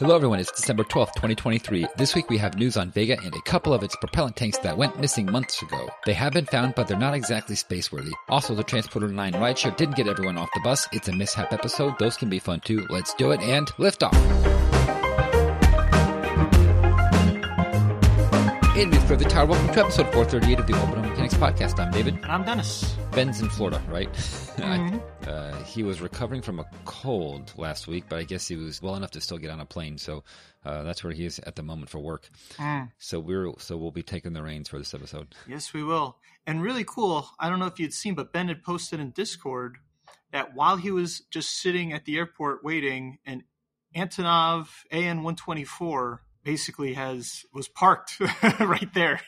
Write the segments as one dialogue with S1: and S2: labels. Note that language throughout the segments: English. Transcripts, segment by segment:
S1: Hello everyone, it's December 12th, 2023. This week we have news on Vega and a couple of its propellant tanks that went missing months ago. They have been found, but they're not exactly spaceworthy. Also, the Transporter 9 rideshare didn't get everyone off the bus. It's a mishap episode. Those can be fun too. Let's do it and lift off. And with further tower, welcome to episode 438 of the Orbital Mechanics Podcast. I'm David.
S2: And I'm Dennis.
S1: Ben's in Florida, right? Mm-hmm. uh, he was recovering from a cold last week, but I guess he was well enough to still get on a plane. So uh, that's where he is at the moment for work. Mm. So we're so we'll be taking the reins for this episode.
S2: Yes, we will. And really cool. I don't know if you'd seen, but Ben had posted in Discord that while he was just sitting at the airport waiting, an Antonov AN 124 basically has was parked right there.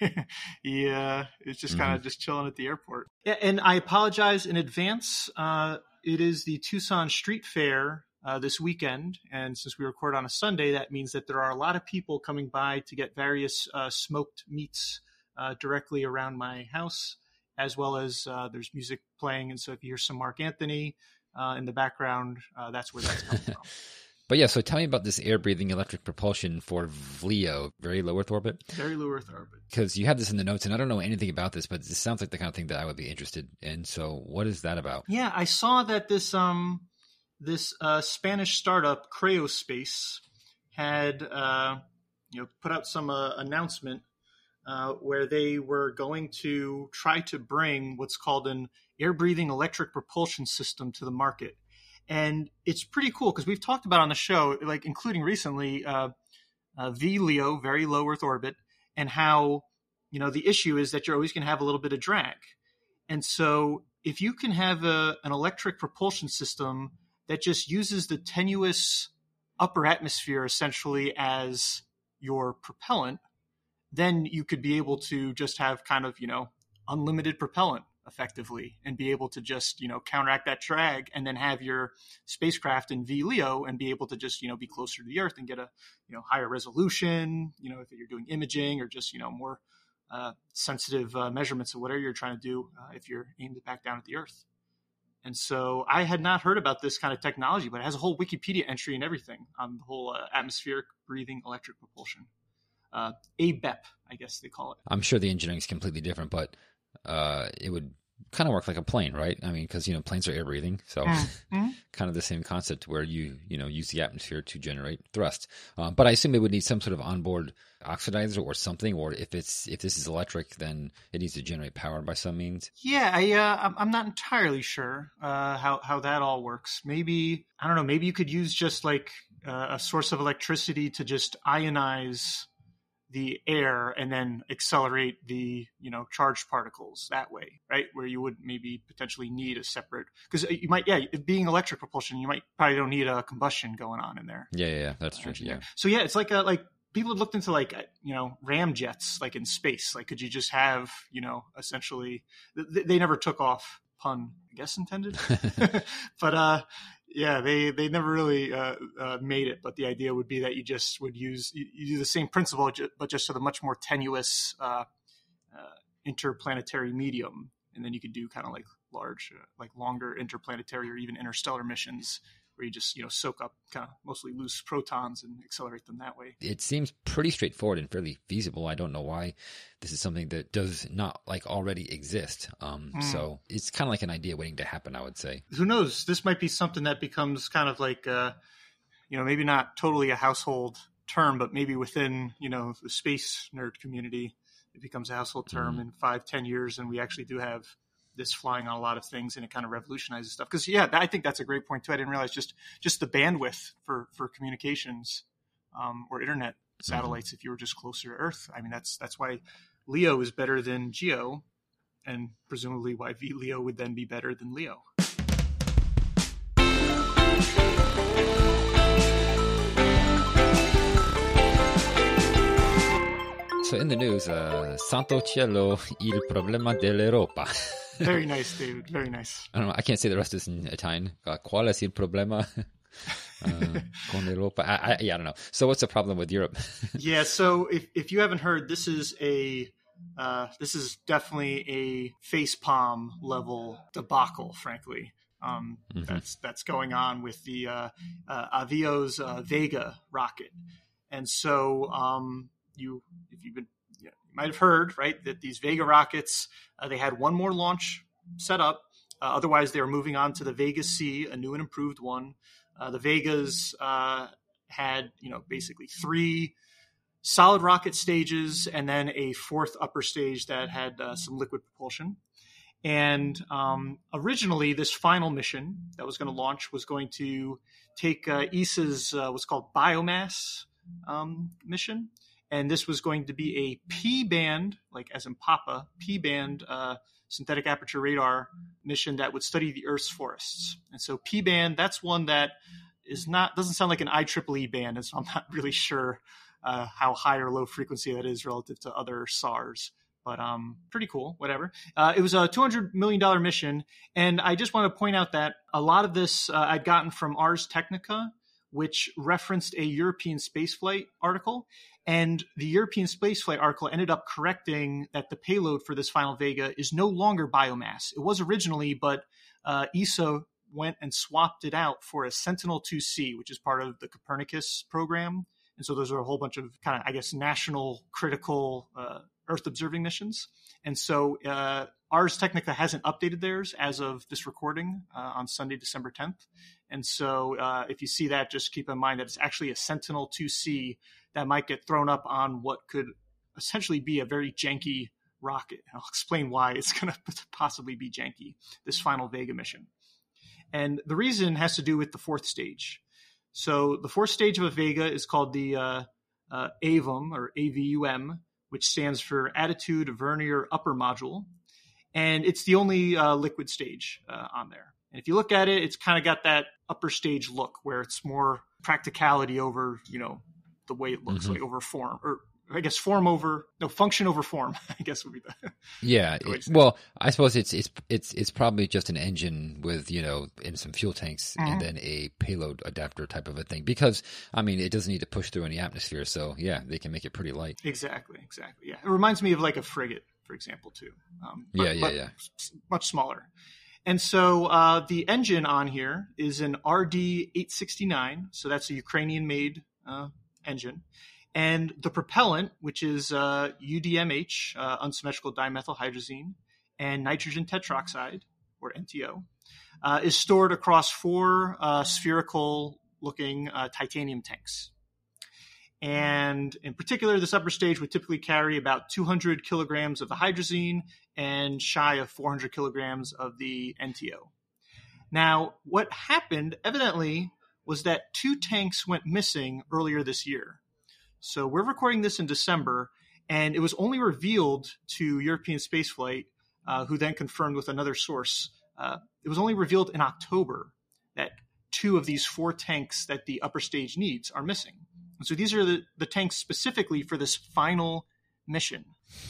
S2: he uh, is just kind of mm-hmm. just chilling at the airport. And I apologize in advance. Uh, it is the Tucson Street Fair uh, this weekend, and since we record on a Sunday, that means that there are a lot of people coming by to get various uh, smoked meats uh, directly around my house, as well as uh, there's music playing. And so if you hear some Marc Anthony in the background, that's where that's coming from.
S1: But yeah, so tell me about this air breathing electric propulsion for VLEO, very low Earth orbit.
S2: Very low Earth orbit.
S1: Because you have this in the notes, and I don't know anything about this, but this sounds like the kind of thing that I would be interested in. So, what is that about?
S2: Yeah, I saw that this um this uh, Spanish startup Kreios Space had uh, you know put out some uh, announcement uh, where they were going to try to bring what's called an air breathing electric propulsion system to the market and it's pretty cool because we've talked about on the show, like including recently, uh, uh, VLEO, very low Earth orbit, and how you know the issue is that you're always going to have a little bit of drag, and so if you can have a, an electric propulsion system that just uses the tenuous upper atmosphere essentially as your propellant, then you could be able to just have kind of you know unlimited propellant effectively and be able to just you know counteract that drag and then have your spacecraft in VLEO and be able to just you know be closer to the Earth and get a you know higher resolution you know if you're doing imaging or just you know more uh, sensitive uh, measurements of whatever you're trying to do uh, if you're aimed back down at the Earth. And so I had not heard about this kind of technology, but it has a whole Wikipedia entry and everything on the whole uh, atmospheric breathing electric propulsion. Uh, ABEP, I guess they call it.
S1: I'm sure the engineering is completely different, but uh, it would kind of work like a plane, right? I mean, because you know planes are air breathing, so mm-hmm. kind of the same concept where you you know use the atmosphere to generate thrust. Um, but I assume it would need some sort of onboard oxidizer or something, or if it's if this is electric, then it needs to generate power by some means.
S2: Yeah, I uh, I'm not entirely sure uh, how how that all works. Maybe I don't know. Maybe you could use just like uh, a source of electricity to just ionize the air and then accelerate the you know charged particles that way right? Where you would maybe potentially need a separate because you might yeah being electric propulsion you might probably don't need a combustion going on in there.
S1: Yeah yeah, yeah. That's true. Yeah.
S2: So yeah it's like a like people have looked into like uh, you know ram jets like in space. Like could you just have you know essentially they, they never took off pun i guess intended. But uh yeah, they they never really uh, uh, made it, but the idea would be that you just would use you, you do the same principle, but just with a much more tenuous uh, uh, interplanetary medium, and then you could do kind of like large, uh, like longer interplanetary or even interstellar missions where you just you know soak up kind of mostly loose protons and accelerate them that way.
S1: It seems pretty straightforward and fairly feasible. I don't know why this is something that does not like already exist. Um, mm. So it's kind of like an idea waiting to happen. I would say.
S2: Who knows? This might be something that becomes kind of like uh, you know maybe not totally a household term, but maybe within you know the space nerd community. It becomes a household term mm. in five, ten years, and we actually do have this flying on a lot of things and it kind of revolutionizes stuff. Because yeah, I think that's a great point too. I didn't realize just just the bandwidth for for communications um, or internet mm-hmm. satellites. Mm-hmm. If you were just closer to Earth, I mean that's that's why LEO is better than GEO, and presumably why VLEO would then be better than LEO.
S1: So in the news, uh, Santo Cielo, il problema dell'Europa.
S2: Very nice, David. Very nice.
S1: I don't know. I can't say the rest of this in Italian. Qual è il problema? uh, con? I, I, yeah, I don't know. So what's the problem with Europe?
S2: yeah. So if, if you haven't heard, this is a uh, this is definitely a face palm level debacle, frankly. um, mm-hmm. that's that's going on with the uh, uh, Avio's uh, Vega rocket, and so um, you if you've been you, know, you, might have heard right that these Vega rockets uh, they had one more launch set up. Uh, otherwise, they were moving on to the Vega C, a new and improved one. Uh, the Vegas had you know basically three solid rocket stages and then a fourth upper stage that had some liquid propulsion. And um, originally, this final mission that was going to launch was going to take uh, ESA's uh, what's called biomass um, mission, and this was going to be a P band, like as in Papa, P band uh, synthetic aperture radar mission that would study the Earth's forests. And so P band, that's one that is not doesn't sound like an IEEE band, and so I'm not really sure uh, how high or low frequency that is relative to other SARs but um, pretty cool. Whatever. Uh, it was a two hundred million dollar mission, and I just want to point out that a lot of this uh, I'd gotten from Ars Technica, which referenced a European spaceflight article, and the European spaceflight article ended up correcting that the payload for this final Vega is no longer biomass. It was originally, but uh, ESA went and swapped it out for a Sentinel 2C, which is part of the Copernicus program. And so those are a whole bunch of kind of, I guess, national critical uh, Earth observing missions. And so uh, Ars Technica hasn't updated theirs as of this recording uh, on Sunday, December 10th. And so uh, if you see that, just keep in mind that it's actually a Sentinel 2C that might get thrown up on what could essentially be a very janky rocket. And I'll explain why it's going to possibly be janky, this final Vega mission. And the reason has to do with the fourth stage. So the fourth stage of a Vega is called the uh, uh, AVUM or AVUM, which stands for Attitude Vernier Upper Module. And it's the only uh, liquid stage uh, on there. And if you look at it, it's kind of got that upper stage look where it's more practicality over, you know, the way it looks, mm-hmm. like over form or I guess form over no function over form. I guess would be the
S1: yeah. The it, well, I suppose it's it's it's it's probably just an engine with you know and some fuel tanks mm-hmm. and then a payload adapter type of a thing because I mean it doesn't need to push through any atmosphere, so yeah, they can make it pretty light.
S2: Exactly, exactly. Yeah, it reminds me of like a frigate, for example, too.
S1: Um, but, yeah, yeah, yeah.
S2: Much smaller. And so uh, the engine on here is an RD 869, so that's a Ukrainian made uh, engine and the propellant, which is uh, UDMH, uh, unsymmetrical dimethylhydrazine, and nitrogen tetroxide, or NTO, uh, is stored across four uh, spherical looking uh, titanium tanks. And in particular, this upper stage would typically carry about 200 kilograms of the hydrazine and shy of 400 kilograms of the NTO. Now, what happened evidently was that two tanks went missing earlier this year. So we're recording this in December, and it was only revealed to European Spaceflight, uh, who then confirmed with another source. Uh, it was only revealed in October that two of these four tanks that the upper stage needs are missing. And so these are the, the tanks specifically for this final mission.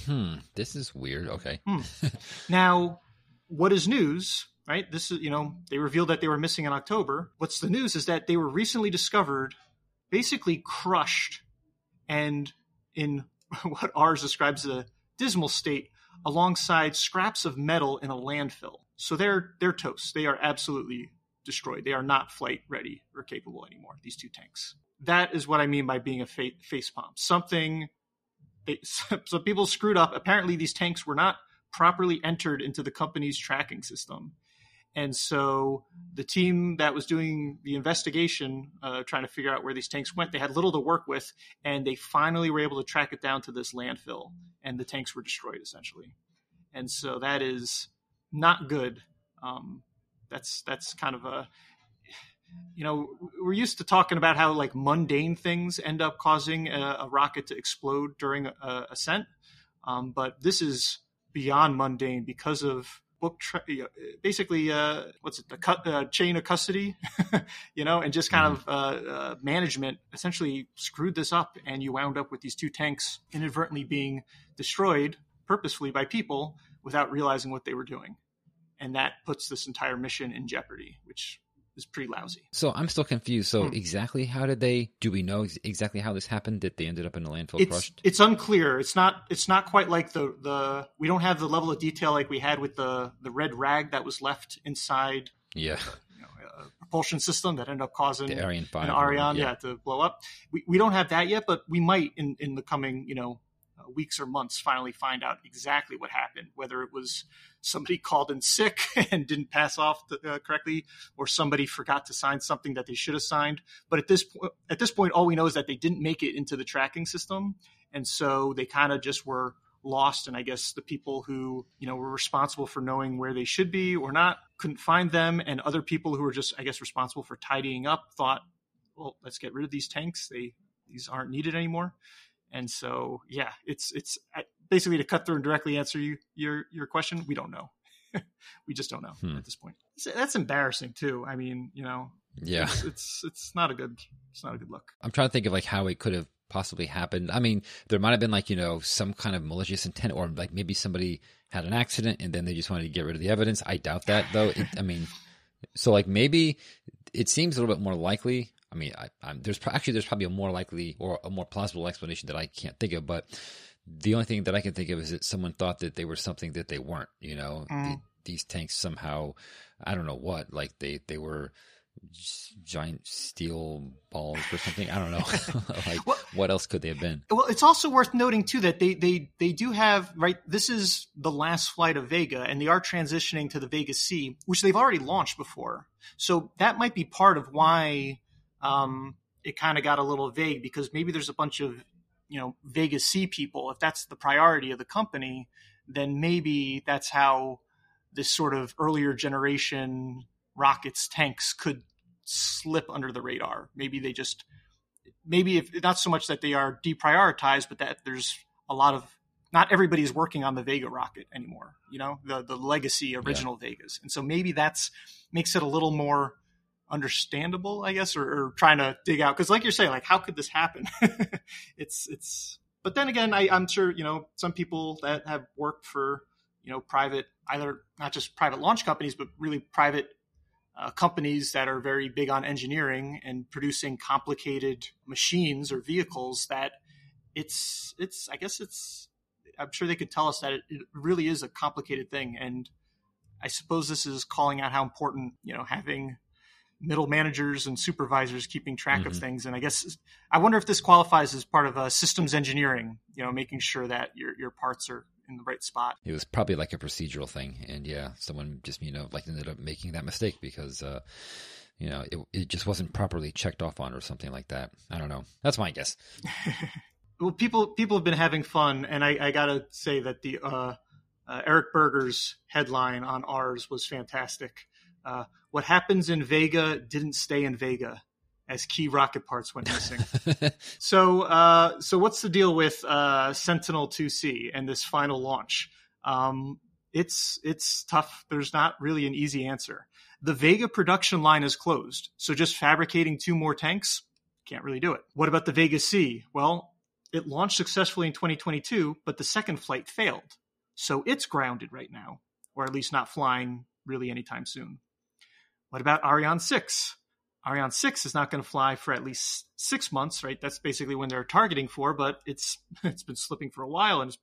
S1: Hmm, this is weird. Okay.
S2: hmm. Now, what is news? Right. This is you know they revealed that they were missing in October. What's the news is that they were recently discovered, basically crushed and in what Ars describes as a dismal state alongside scraps of metal in a landfill. So they're they're toast. They are absolutely destroyed. They are not flight ready or capable anymore. These two tanks. That is what I mean by being a fa- face palm. Something. They, so people screwed up. Apparently, these tanks were not properly entered into the company's tracking system, and so the team that was doing the investigation, uh, trying to figure out where these tanks went, they had little to work with, and they finally were able to track it down to this landfill, and the tanks were destroyed essentially. And so that is not good. Um, that's that's kind of a you know we're used to talking about how like mundane things end up causing a, a rocket to explode during a, ascent, um, but this is beyond mundane because of book tra- basically uh, what's it the cu- uh, chain of custody you know and just kind mm-hmm. of uh, uh, management essentially screwed this up and you wound up with these two tanks inadvertently being destroyed purposefully by people without realizing what they were doing and that puts this entire mission in jeopardy which is pretty lousy.
S1: So I'm still confused. So hmm. exactly how did they? Do we know exactly how this happened? That they ended up in the landfill
S2: it's,
S1: crushed?
S2: It's unclear. It's not. It's not quite like the the. We don't have the level of detail like we had with the the red rag that was left inside
S1: Yeah.
S2: You know, propulsion system that ended up causing
S1: the Ariane 5
S2: an Ariane, yeah. yeah. to blow up. We, we don't have that yet, but we might in, in the coming, you know, uh, weeks or months finally find out exactly what happened, whether it was somebody called in sick and didn't pass off the, uh, correctly, or somebody forgot to sign something that they should have signed. But at this po- at this point, all we know is that they didn't make it into the tracking system, and so they kind of just were lost. And I guess the people who you know were responsible for knowing where they should be or not couldn't find them, and other people who were just I guess responsible for tidying up thought, well, let's get rid of these tanks. They these aren't needed anymore. And so, yeah, it's it's basically to cut through and directly answer you your your question. We don't know. we just don't know hmm. at this point. That's embarrassing too. I mean, you know,
S1: yeah,
S2: it's, it's it's not a good it's not a good look.
S1: I'm trying to think of like how it could have possibly happened. I mean, there might have been like you know some kind of malicious intent, or like maybe somebody had an accident and then they just wanted to get rid of the evidence. I doubt that though. It, I mean, so like maybe it seems a little bit more likely I mean, I, I'm, there's actually there's probably a more likely or a more plausible explanation that I can't think of, but the only thing that I can think of is that someone thought that they were something that they weren't. You know, mm. the, these tanks somehow, I don't know what, like they they were giant steel balls or something. I don't know. like well, what else could they have been?
S2: Well, it's also worth noting too that they they they do have right. This is the last flight of Vega, and they are transitioning to the Vega C, which they've already launched before. So that might be part of why um, it kind of got a little vague because maybe there's a bunch of you know Vegas C people. If that's the priority of the company, then maybe that's how this sort of earlier generation rockets tanks could slip under the radar. Maybe they just maybe if not so much that they are deprioritized, but that there's a lot of not everybody is working on the Vega rocket anymore. You know, the the legacy original yeah. Vegas, and so maybe that's makes it a little more understandable, I guess, or, or trying to dig out. Because, like you're saying, like how could this happen? it's it's. But then again, I, I'm sure you know some people that have worked for you know private, either not just private launch companies, but really private uh, companies that are very big on engineering and producing complicated machines or vehicles. That it's it's I guess it's I'm sure they could tell us that it, it really is a complicated thing and. I suppose this is calling out how important, you know, having middle managers and supervisors keeping track mm-hmm. of things. And I guess I wonder if this qualifies as part of a systems engineering, you know, making sure that your your parts are in the right spot.
S1: It was probably like a procedural thing, and yeah, someone just you know like ended up making that mistake because. uh you know, it, it just wasn't properly checked off on or something like that. I don't know. That's my guess.
S2: well, people people have been having fun, and I, I gotta say that the uh, uh, Eric Berger's headline on Ars was fantastic. Uh, what happens in Vega didn't stay in Vega as key rocket parts went missing. so, uh, so what's the deal with uh, Sentinel 2C and this final launch? Um, it's it's tough. There's not really an easy answer. The Vega production line is closed, so just fabricating two more tanks can't really do it. What about the Vega C? Well, it launched successfully in 2022, but the second flight failed, so it's grounded right now, or at least not flying really anytime soon. What about Ariane 6? Ariane 6 is not going to fly for at least six months, right? That's basically when they're targeting for, but it's it's been slipping for a while and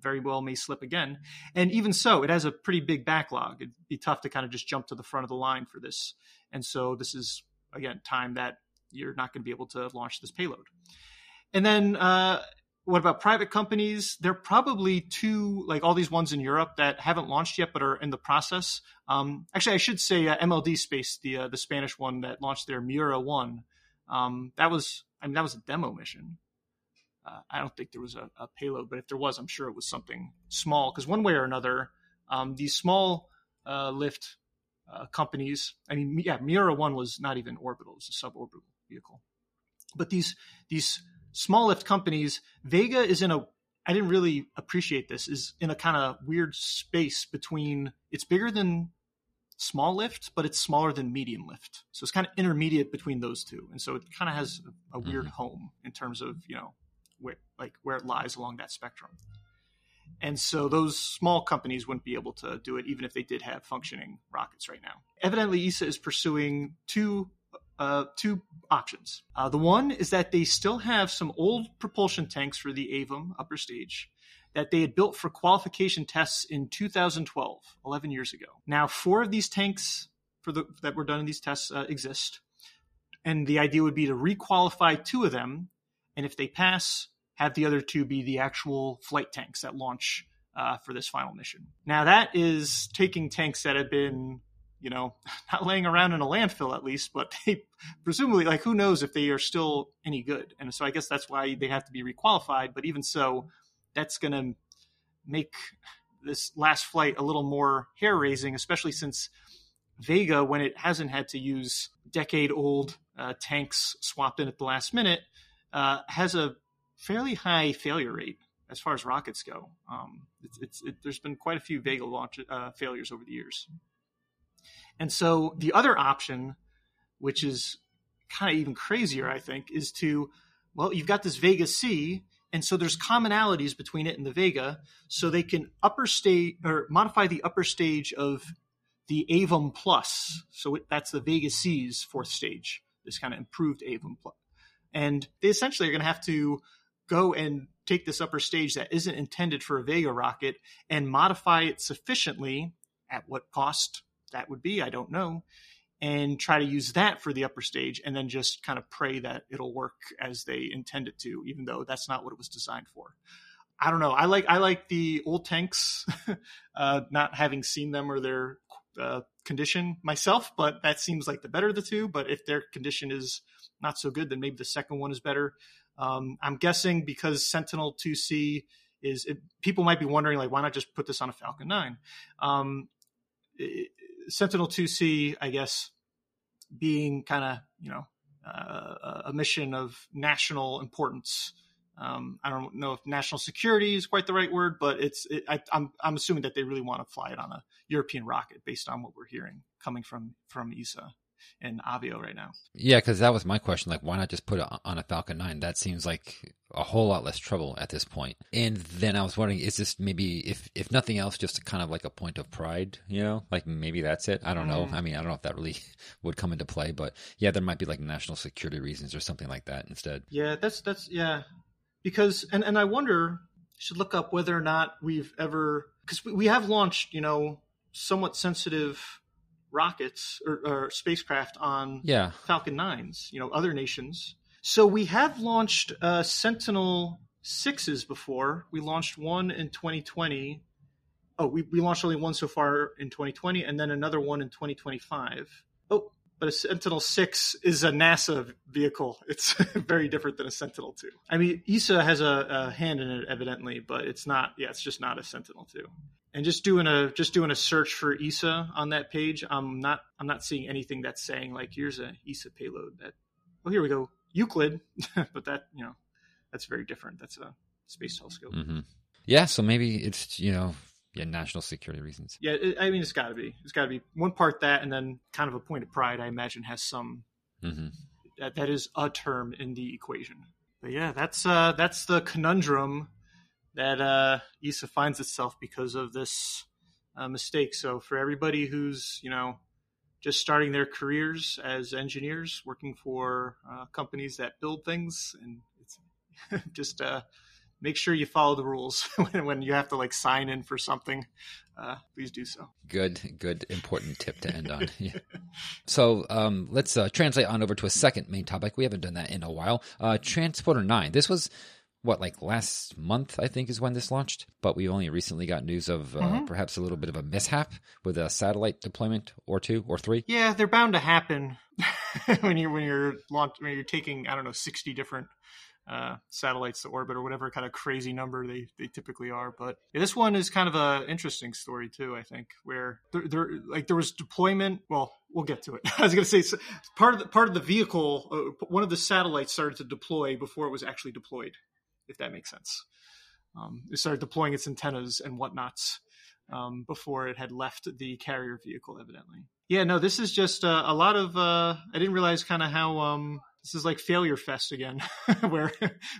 S2: very well may slip again. And even so, it has a pretty big backlog. It'd be tough to kind of just jump to the front of the line for this. And so this is again time that you're not going to be able to launch this payload. And then uh, what about private companies? There are probably two, like all these ones in Europe that haven't launched yet, but are in the process. Um, actually, I should say uh, PLD Space, the uh, the Spanish one that launched their Miura one. Um, that was, I mean, that was a demo mission. Uh, I don't think there was a, a, payload, but if there was, I'm sure it was something small. Because one way or another, um, these small uh, lift uh, companies, I mean, yeah, Miura one was not even orbital; it was a suborbital vehicle. But these these small lift companies, Vega is in a I didn't really appreciate this is in a kind of weird space between it's bigger than small lift, but it's smaller than medium lift. So it's kind of intermediate between those two. And so it kind of has a, a weird mm-hmm. home in terms of, you know, where like where it lies along that spectrum. And so those small companies wouldn't be able to do it even if they did have functioning rockets right now. Evidently ESA is pursuing two uh, two options. Uh, the one is that they still have some old propulsion tanks for the AVUM upper stage that they had built for qualification tests in 2012, 11 years ago. Now, four of these tanks for the that were done in these tests uh, exist, and the idea would be to requalify two of them, and if they pass, have the other two be the actual flight tanks that launch uh, for this final mission. Now that is taking tanks that have been you know, not laying around in a landfill at least, but they presumably like who knows if they are still any good. And so I guess that's why they have to be requalified. But even so, that's going to make this last flight a little more hair raising, especially since Vega, when it hasn't had to use decade old uh, tanks swapped in at the last minute, uh, has a fairly high failure rate as far as rockets go. Um, it's, it's it, there's been quite a few Vega launch uh, failures over the years. And so the other option, which is kind of even crazier, I think, is to, well, you've got this Vega C, and so there's commonalities between it and the Vega, so they can upper stage or modify the upper stage of the Avum Plus. So that's the Vega C's fourth stage, this kind of improved Avum Plus. And they essentially are going to have to go and take this upper stage that isn't intended for a Vega rocket and modify it sufficiently at what cost that would be. I don't know. And try to use that for the upper stage and then just kind of pray that it'll work as they intend it to, even though that's not what it was designed for. I don't know. I like I like the old tanks, uh, not having seen them or their uh, condition myself, but that seems like the better of the two. But if their condition is not so good, then maybe the second one is better. Um, I'm guessing because Sentinel 2C is it, people might be wondering like why not just put this on a Falcon 9? Um, Sentinel 2C, I guess, being kind of, you know, uh, a mission of national importance. Um, I don't know if national security is quite the right word, but it's. It, I, I'm I'm assuming that they really want to fly it on a European rocket based on what we're hearing coming from from ESA in Avio right now.
S1: Yeah, because that was my question. Like, why not just put it on a Falcon 9? That seems like a whole lot less trouble at this point. And then I was wondering, is this maybe, if if nothing else, just kind of like a point of pride? You know, like maybe that's it. I don't know. Mm. I mean, I don't know if that really would come into play, but yeah, there might be like national security reasons or something like that instead.
S2: Yeah, that's that's yeah, because and and I wonder should look up whether or not we've ever because we, we have launched you know somewhat sensitive rockets or, or spacecraft on
S1: yeah.
S2: Falcon 9s, you know, other nations. So we have launched uh, Sentinel 6s before. We launched one in 2020. Oh, we, we launched only one so far in 2020 and then another one in 2025. Oh, but a Sentinel 6 is a NASA vehicle. It's very different than a Sentinel 2. I mean, ESA has a, a, hand in it, evidently, but it's not, yeah, it's just not a Sentinel 2 and just doing a just doing a search for ESA on that page, I'm not I'm not seeing anything that's saying like here's a ESA payload that oh here we go Euclid, but that you know that's very different. That's a space telescope.
S1: Mm-hmm. Yeah, so maybe it's you know yeah national security reasons.
S2: Yeah, it, I mean it's got to be it's got to be one part that and then kind of a point of pride. I imagine has some mm-hmm. that that is a term in the equation. But yeah, that's uh that's the conundrum that uh, finds itself because of this uh, mistake. So for everybody who's you know just starting their careers as engineers, working for uh, companies that build things, and just uh, make sure you follow the rules when, when, you have to like sign in for something. Uh, please do so.
S1: Good, good, important tip to end on. Yeah. So um, let's uh, translate on over to a second main topic. We haven't done that in a while. Uh, Transporter Nine. This was what like last month I think is when this launched, but we only recently got news of uh, mm-hmm. perhaps a little bit of a mishap with a satellite deployment or two or three.
S2: Yeah, they're bound to happen when you when you're launch, when you're taking I don't know sixty different uh, satellites to orbit or whatever kind of crazy number they, they typically are. But yeah, this one is kind of a interesting story too. I think where there, there like there was deployment. Well, we'll get to it. I was going to say part of the part of the vehicle, uh, one of the satellites started to deploy before it was actually deployed if that makes sense. Um, it started deploying its antennas and whatnots um, before it had left the carrier vehicle, evidently. Yeah, no, this is just uh, a lot of. Uh, I didn't realize kind of how um, this is like failure fest again, where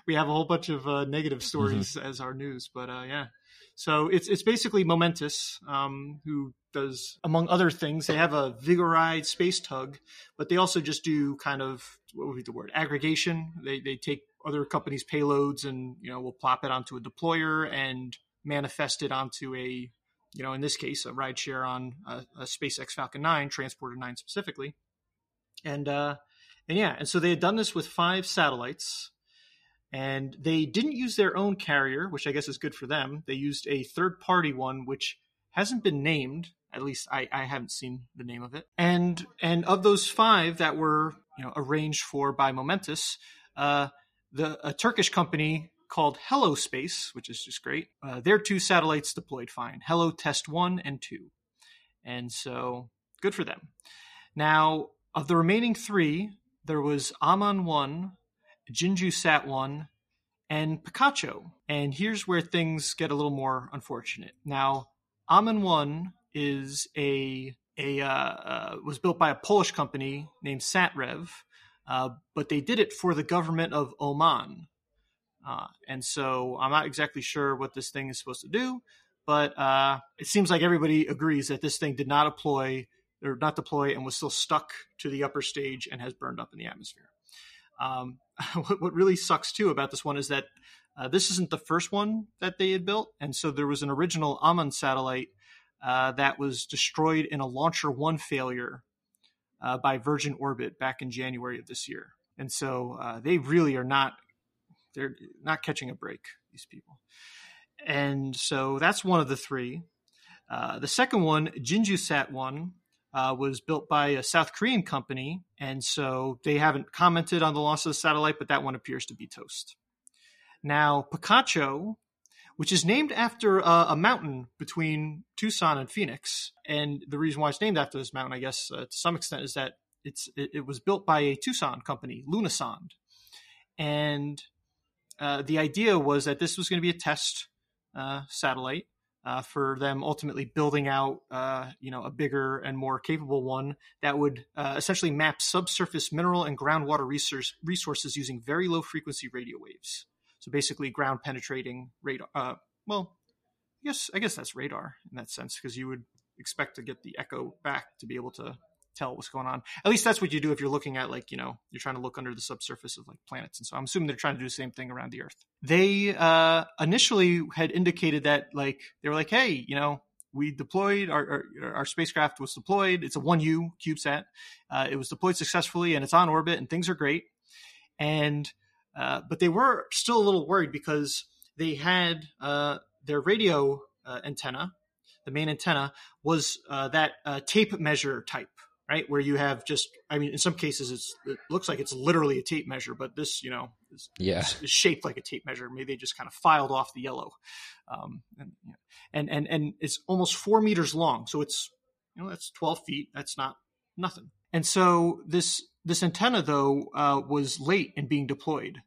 S2: we have a whole bunch of uh, negative mm-hmm. stories mm-hmm. as our news. But uh, yeah, so it's it's basically Momentus, um, who does among other things. They have a Vigoride space tug, but they also just do kind of what would be the word aggregation. They they take other companies' payloads and you know we'll plop it onto a deployer and manifest it onto a you know, in this case, a rideshare on a, a SpaceX Falcon 9, Transporter 9 specifically. And, uh, and yeah, and so they had done this with five satellites and they didn't use their own carrier, which I guess is good for them. They used a third party one, which hasn't been named. At least I, I haven't seen the name of it. And and of those five that were you know arranged for by Momentus, uh, the a Turkish company called Hello Space, which is just great. Uh, their two satellites deployed fine. Hello Test One and Two, and so good for them. Now of the remaining three, there was Aman One, Jinju Sat One, and Picacho. And here's where things get a little more unfortunate. Now, Aman One is a a uh, uh, was built by a Polish company named Satrev, uh, but they did it for the government of Oman. Uh, and so I'm not exactly sure what this thing is supposed to do, but uh, it seems like everybody agrees that this thing did not deploy or not deploy and was still stuck to the upper stage and has burned up in the atmosphere. Um, what really sucks too about this one is that uh, this isn't the first one that they had built, and so there was an original Aman satellite uh, that was destroyed in a Launcher One failure uh, by Virgin Orbit back in January of this year, and so uh, they really are not they're not catching a break. These people, and so that's one of the three. Uh, the second one, JinjuSat one, uh, was built by a South Korean company, and so they haven't commented on the loss of the satellite, but that one appears to be toast. Now, Picacho, which is named after a, a mountain between Tucson and Phoenix, and the reason why it's named after this mountain, I guess, uh, to some extent, is that it's it, it, was built by a Tucson company, Lunasonde, and uh, the idea was that this was going to be a test uh, satellite uh, for them ultimately building out, uh, you know, a bigger and more capable one that would uh, essentially map subsurface mineral and groundwater resource, resources using very low frequency radio waves. So basically, ground penetrating radar. Uh, well, I guess I guess that's radar in that sense because you would expect to get the echo back to be able to tell what's going on. At least that's what you do if you're looking at like you know you're trying to look under the subsurface of like planets, and so I'm assuming they're trying to do the same thing around the Earth. They uh, initially had indicated that like they were like, hey, you know, we deployed our, our, our spacecraft was deployed. It's a one U CubeSat. Uh, it was deployed successfully and it's on orbit and things are great. And uh, but they were still a little worried because they had uh, their radio uh, antenna, the main antenna was uh, that tape measure type right? Where you have just, I mean, in some cases, it's it looks like it's literally a tape measure, but this, you know, is,
S1: yeah,
S2: is, is shaped like a tape measure. Maybe they just kind of filed off the yellow, um, and, and and and it's almost four meters long, so it's you know that's twelve feet. That's not nothing. And so this this antenna though uh, was late in being deployed,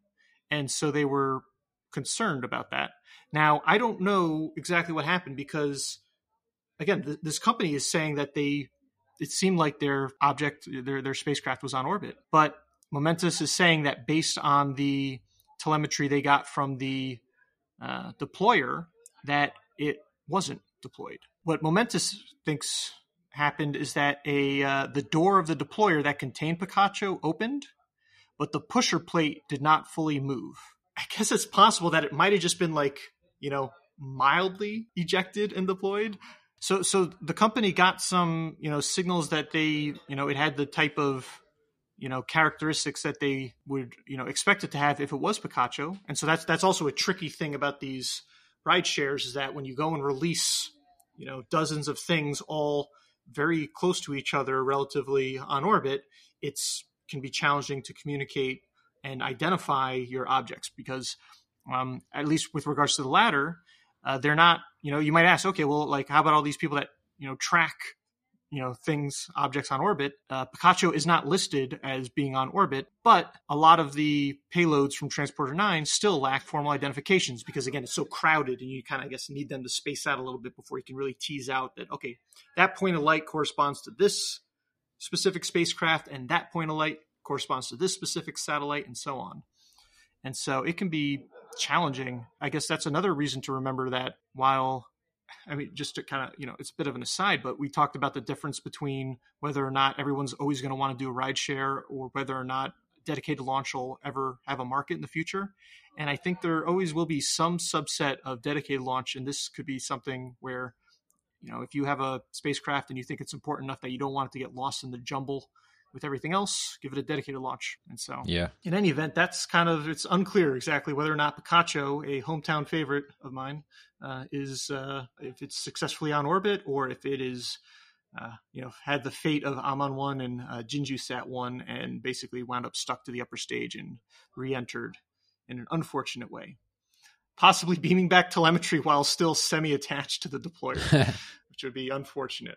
S2: and so they were concerned about that. Now I don't know exactly what happened because again, th- this company is saying that they it seemed like their object, their their spacecraft was on orbit. But Momentus is saying that based on the telemetry they got from the uh, deployer, that it wasn't deployed. What Momentus thinks happened is that a uh, the door of the deployer that contained Picacho opened, but the pusher plate did not fully move. I guess it's possible that it might have just been like you know mildly ejected and deployed so, so the company got some, you know, signals that they, you know, it had the type of, you know, characteristics that they would, you know, expect it to have if it was Picacho. And so that's that's also a tricky thing about these ride shares is that when you go and release, you know, dozens of things all very close to each other, relatively on orbit, it's can be challenging to communicate and identify your objects because, um, at least with regards to the latter, uh, they're not you know you might ask okay well like how about all these people that you know track you know things objects on orbit uh, picacho is not listed as being on orbit but a lot of the payloads from transporter 9 still lack formal identifications because again it's so crowded and you kind of i guess need them to space out a little bit before you can really tease out that okay that point of light corresponds to this specific spacecraft and that point of light corresponds to this specific satellite and so on and so it can be challenging. I guess that's another reason to remember that while I mean, just to kind of, you know, it's a bit of an aside, but we talked about the difference between whether or not everyone's always going to want to do a ride share or whether or not dedicated launch will ever have a market in the future. And I think there always will be some subset of dedicated launch, and this could be something where, you know, if you have a spacecraft and you think it's important enough that you don't want it to get lost in the jumble with everything else, give it a dedicated launch. And so,
S1: yeah.
S2: In any event, that's kind of it's unclear exactly whether or not Picacho, a hometown favorite of mine, uh, is uh, if it's successfully on orbit or if it is. Uh, you know, had the fate of Aman one and uh, Jinju Sat one, and basically wound up stuck to the upper stage and re-entered in an unfortunate way, possibly beaming back telemetry while still semi-attached to the deployer, which would be unfortunate.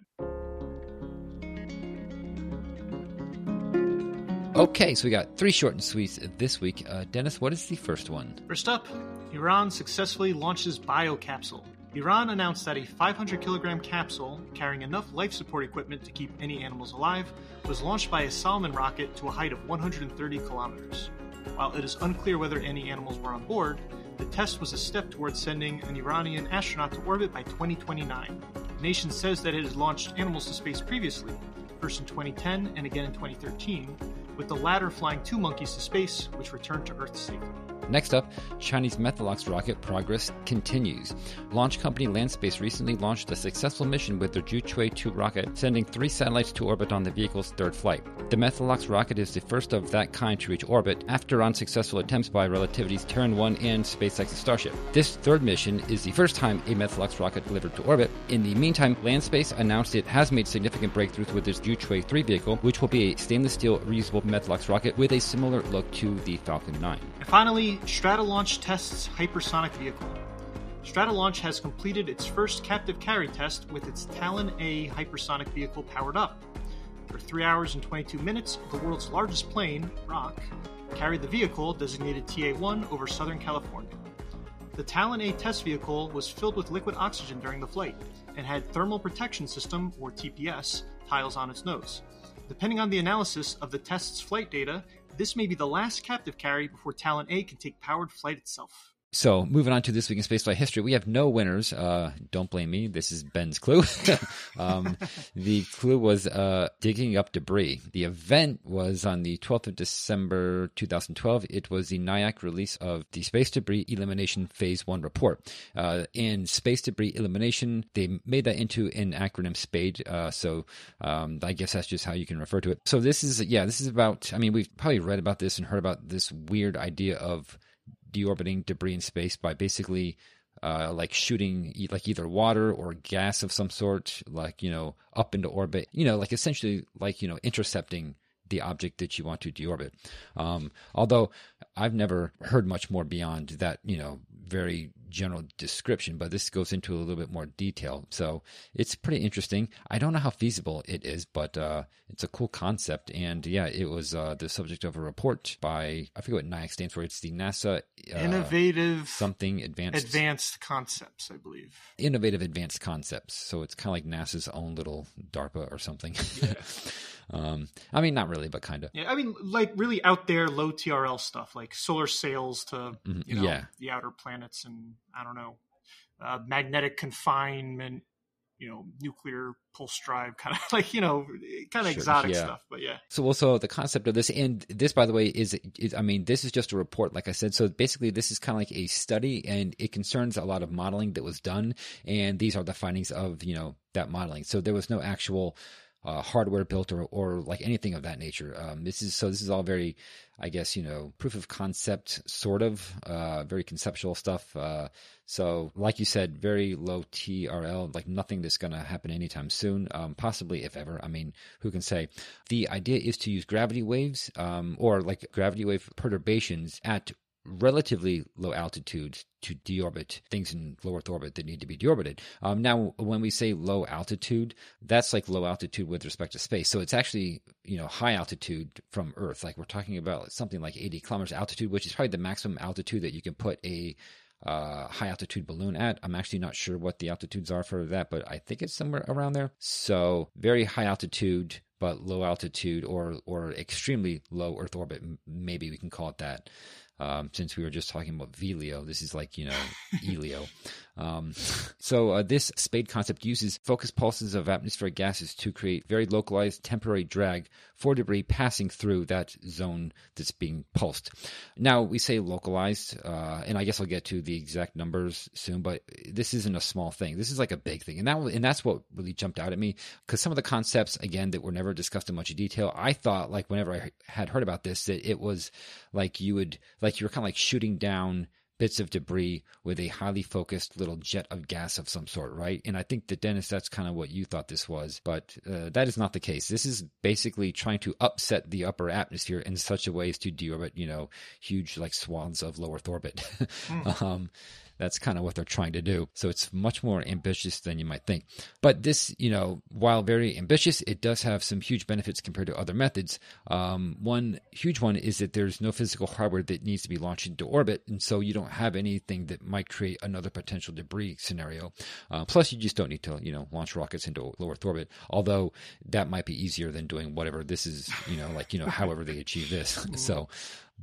S1: Okay, so we got three short and sweets this week. Uh, Dennis, what is the first one?
S2: First up, Iran successfully launches biocapsule. Iran announced that a 500 kilogram capsule carrying enough life support equipment to keep any animals alive was launched by a Salman rocket to a height of 130 kilometers. While it is unclear whether any animals were on board, the test was a step towards sending an Iranian astronaut to orbit by 2029. The nation says that it has launched animals to space previously, first in 2010 and again in 2013, with the latter flying two monkeys to space, which returned to Earth safely.
S1: Next up, Chinese Methalox rocket progress continues. Launch company Landspace recently launched a successful mission with their Zhuque 2 rocket, sending three satellites to orbit on the vehicle's third flight. The Methalox rocket is the first of that kind to reach orbit after unsuccessful attempts by Relativity's Terran 1 and SpaceX's Starship. This third mission is the first time a Methalox rocket delivered to orbit. In the meantime, Landspace announced it has made significant breakthroughs with its Zhuque 3 vehicle, which will be a stainless steel reusable Methalox rocket with a similar look to the Falcon 9.
S2: Finally, Stratolaunch tests hypersonic vehicle. Stratolaunch has completed its first captive carry test with its Talon A hypersonic vehicle powered up. For 3 hours and 22 minutes, the world's largest plane, Roc, carried the vehicle, designated TA 1, over Southern California. The Talon A test vehicle was filled with liquid oxygen during the flight and had Thermal Protection System, or TPS, tiles on its nose. Depending on the analysis of the test's flight data, this may be the last captive carry before Talon A can take powered flight itself.
S1: So, moving on to this week in spaceflight history, we have no winners. Uh, don't blame me. This is Ben's clue. um, the clue was uh, digging up debris. The event was on the 12th of December 2012. It was the NIAC release of the Space Debris Elimination Phase 1 report. Uh, in Space Debris Elimination, they made that into an acronym SPADE. Uh, so, um, I guess that's just how you can refer to it. So, this is, yeah, this is about, I mean, we've probably read about this and heard about this weird idea of deorbiting debris in space by basically uh, like shooting like either water or gas of some sort, like you know, up into orbit. You know, like essentially like you know, intercepting the object that you want to deorbit. Um, although I've never heard much more beyond that, you know, very general description, but this goes into a little bit more detail. So it's pretty interesting. I don't know how feasible it is, but uh, it's a cool concept. And yeah, it was uh, the subject of a report by, I forget what NIAC stands for. It's the NASA
S2: uh, Innovative
S1: Something Advanced
S2: Advanced Concepts, I believe.
S1: Innovative Advanced Concepts. So it's kind of like NASA's own little DARPA or something. Yeah. um, I mean, not really, but kind of.
S2: Yeah, I mean, like really out there, low TRL stuff, like solar sails to mm-hmm. you know yeah. the outer planets and I don't know, uh, magnetic confinement, you know, nuclear pulse drive, kind of like you know, kind of sure, exotic yeah. stuff. But yeah.
S1: So also the concept of this, and this, by the way, is, is I mean, this is just a report, like I said. So basically, this is kind of like a study, and it concerns a lot of modeling that was done, and these are the findings of you know that modeling. So there was no actual uh, hardware built or, or like anything of that nature. Um, this is so this is all very, I guess you know, proof of concept sort of, uh, very conceptual stuff. Uh, so like you said, very low TRL, like nothing that's going to happen anytime soon, um, possibly if ever. I mean, who can say? The idea is to use gravity waves um, or like gravity wave perturbations at relatively low altitude to deorbit things in low Earth orbit that need to be deorbited. Um, now, when we say low altitude, that's like low altitude with respect to space. So it's actually you know high altitude from Earth. Like we're talking about something like 80 kilometers altitude, which is probably the maximum altitude that you can put a uh, high altitude balloon at. I'm actually not sure what the altitudes are for that, but I think it's somewhere around there. So very high altitude, but low altitude or or extremely low Earth orbit. Maybe we can call it that. Um, since we were just talking about VLEO, this is like, you know, ELEO. Um, so uh, this SPADE concept uses focused pulses of atmospheric gases to create very localized temporary drag for debris passing through that zone that's being pulsed. Now we say localized, uh, and I guess I'll get to the exact numbers soon, but this isn't a small thing. This is like a big thing, and that and that's what really jumped out at me because some of the concepts again that were never discussed in much detail. I thought like whenever I had heard about this that it was like you would like you were kind of like shooting down bits of debris with a highly focused little jet of gas of some sort, right? And I think that Dennis, that's kind of what you thought this was, but uh, that is not the case. This is basically trying to upset the upper atmosphere in such a way as to deorbit, you know, huge like swaths of low Earth orbit. mm. um, that's kind of what they're trying to do. So it's much more ambitious than you might think. But this, you know, while very ambitious, it does have some huge benefits compared to other methods. Um, one huge one is that there's no physical hardware that needs to be launched into orbit, and so you don't have anything that might create another potential debris scenario. Uh, plus, you just don't need to, you know, launch rockets into low Earth orbit. Although that might be easier than doing whatever this is, you know, like you know, however they achieve this. so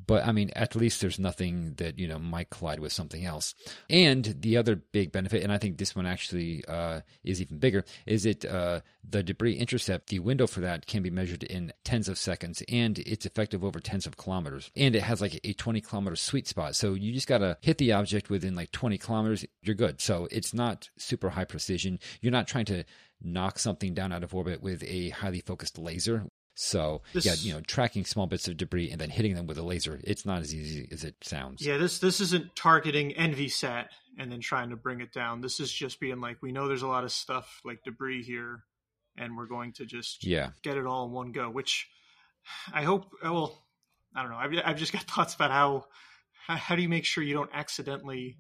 S1: but I mean, at least there's nothing that you know might collide with something else. And the other big benefit, and I think this one actually uh, is even bigger, is it uh, the debris intercept. The window for that can be measured in tens of seconds, and it's effective over tens of kilometers. And it has like a 20 kilometer sweet spot, so you just gotta hit the object within like 20 kilometers. You're good. So it's not super high precision. You're not trying to knock something down out of orbit with a highly focused laser, so this, yeah, you know, tracking small bits of debris and then hitting them with a laser, it's not as easy as it sounds.
S2: Yeah, this this isn't targeting Envisat and then trying to bring it down. This is just being like, we know there's a lot of stuff like debris here, and we're going to just
S1: yeah
S2: get it all in one go. Which I hope. Uh, well, I don't know. I've I've just got thoughts about how how do you make sure you don't accidentally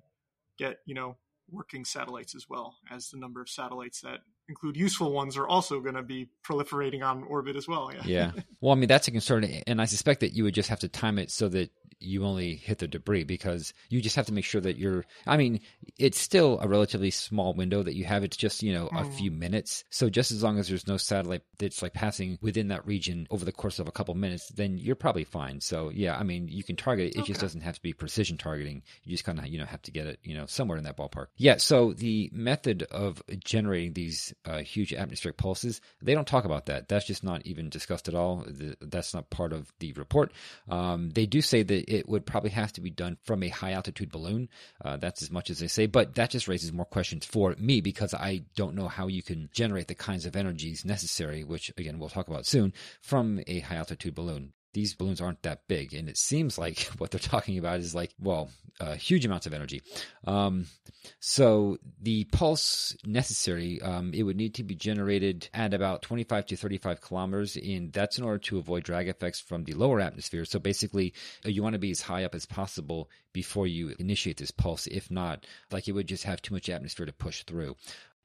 S2: get you know working satellites as well as the number of satellites that include useful ones are also going to be proliferating on orbit as well.
S1: Yeah. yeah. Well, I mean, that's a concern. And I suspect that you would just have to time it so that you only hit the debris because you just have to make sure that you're, I mean, it's still a relatively small window that you have. It's just, you know, mm. a few minutes. So just as long as there's no satellite that's like passing within that region over the course of a couple minutes, then you're probably fine. So yeah, I mean, you can target it. It okay. just doesn't have to be precision targeting. You just kind of, you know, have to get it, you know, somewhere in that ballpark. Yeah. So the method of generating these uh, huge atmospheric pulses. They don't talk about that. That's just not even discussed at all. That's not part of the report. Um, they do say that it would probably have to be done from a high altitude balloon. Uh, that's as much as they say, but that just raises more questions for me because I don't know how you can generate the kinds of energies necessary, which again we'll talk about soon, from a high altitude balloon these balloons aren't that big. And it seems like what they're talking about is like, well, uh, huge amounts of energy. Um, so the pulse necessary, um, it would need to be generated at about 25 to 35 kilometers. And that's in order to avoid drag effects from the lower atmosphere. So basically, uh, you want to be as high up as possible before you initiate this pulse. If not, like it would just have too much atmosphere to push through.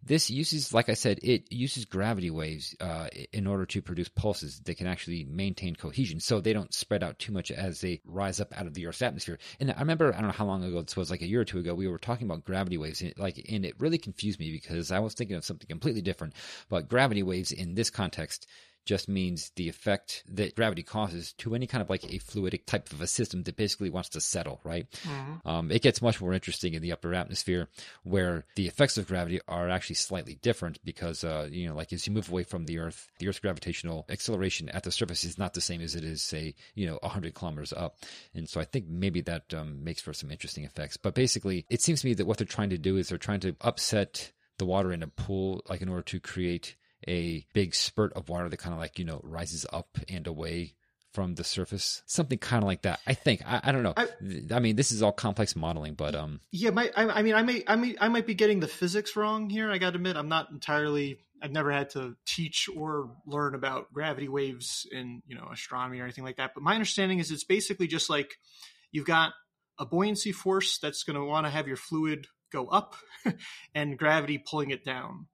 S1: This uses, like I said, it uses gravity waves uh, in order to produce pulses that can actually maintain cohesion, so they don't spread out too much as they rise up out of the Earth's atmosphere. And I remember, I don't know how long ago this was, like a year or two ago, we were talking about gravity waves, and it, like, and it really confused me because I was thinking of something completely different. But gravity waves in this context just means the effect that gravity causes to any kind of like a fluidic type of a system that basically wants to settle, right? Mm-hmm. Um, it gets much more interesting in the upper atmosphere where the effects of gravity are actually slightly different because, uh, you know, like as you move away from the Earth, the Earth's gravitational acceleration at the surface is not the same as it is, say, you know, 100 kilometers up. And so I think maybe that um, makes for some interesting effects. But basically, it seems to me that what they're trying to do is they're trying to upset the water in a pool, like in order to create a big spurt of water that kind of like, you know, rises up and away from the surface. Something kind of like that i think. I, I don't know. I, I, mean this is all complex modeling but um
S2: yeah my, I, I, mean i may i may i might be getting the physics wrong here i gotta admit. I'm not entirely i've never had to teach or learn about gravity waves in you know astronomy or anything like that but my understanding is it's basically just like you've got a buoyancy force that's going to want to have your fluid go up and gravity pulling it down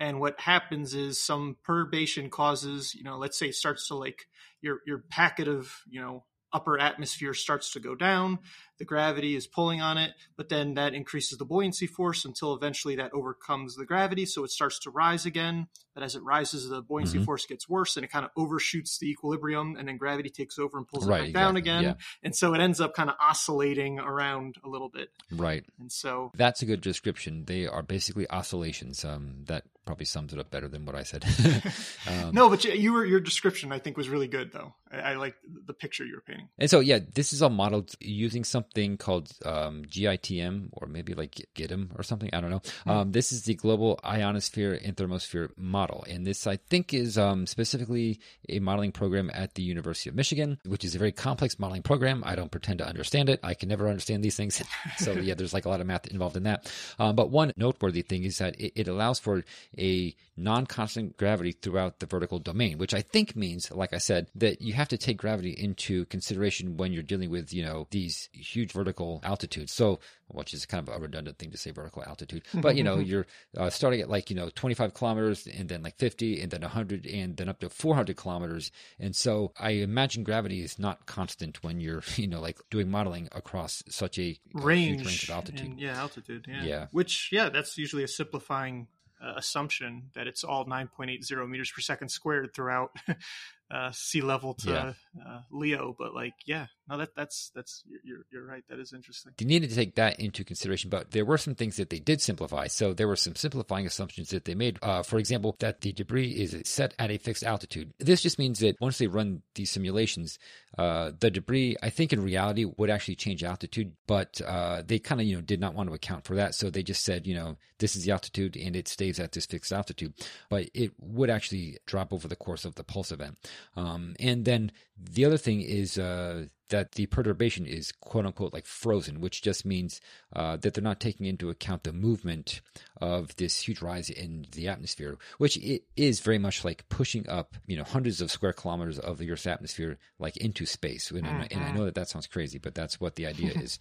S2: and what happens is some perturbation causes you know let's say it starts to like your your packet of you know upper atmosphere starts to go down the gravity is pulling on it, but then that increases the buoyancy force until eventually that overcomes the gravity. So it starts to rise again. But as it rises, the buoyancy mm-hmm. force gets worse and it kind of overshoots the equilibrium and then gravity takes over and pulls right, it back exactly. down again. Yeah. And so it ends up kind of oscillating around a little bit.
S1: Right.
S2: And so
S1: that's a good description. They are basically oscillations. Um, that probably sums it up better than what I said.
S2: um, no, but you were, your description I think was really good though. I, I like the picture you were painting.
S1: And so yeah, this is all modeled using something called um, GITM or maybe like GITM or something. I don't know. Mm-hmm. Um, this is the Global Ionosphere and Thermosphere Model, and this I think is um, specifically a modeling program at the University of Michigan, which is a very complex modeling program. I don't pretend to understand it. I can never understand these things. so yeah, there's like a lot of math involved in that. Um, but one noteworthy thing is that it, it allows for a non-constant gravity throughout the vertical domain, which I think means, like I said, that you have to take gravity into consideration when you're dealing with, you know, these huge vertical altitude. So, which is kind of a redundant thing to say vertical altitude, but you know, you're uh, starting at like, you know, 25 kilometers and then like 50 and then 100 and then up to 400 kilometers. And so I imagine gravity is not constant when you're, you know, like doing modeling across such a range, range of altitude.
S2: And, yeah, altitude. Yeah. yeah. Which, yeah, that's usually a simplifying uh, assumption that it's all 9.80 meters per second squared throughout uh, sea level to yeah. uh, LEO. But like, yeah, no, that that's that's you're you're right. That is interesting.
S1: You needed to take that into consideration, but there were some things that they did simplify. So there were some simplifying assumptions that they made. Uh, for example, that the debris is set at a fixed altitude. This just means that once they run these simulations, uh, the debris, I think, in reality, would actually change altitude, but uh, they kind of you know did not want to account for that. So they just said, you know, this is the altitude and it stays at this fixed altitude, but it would actually drop over the course of the pulse event. Um, and then the other thing is uh, that the perturbation is quote unquote like frozen, which just means uh, that they're not taking into account the movement of this huge rise in the atmosphere, which it is very much like pushing up, you know, hundreds of square kilometers of the Earth's atmosphere like into space. And, mm-hmm. and I know that that sounds crazy, but that's what the idea is.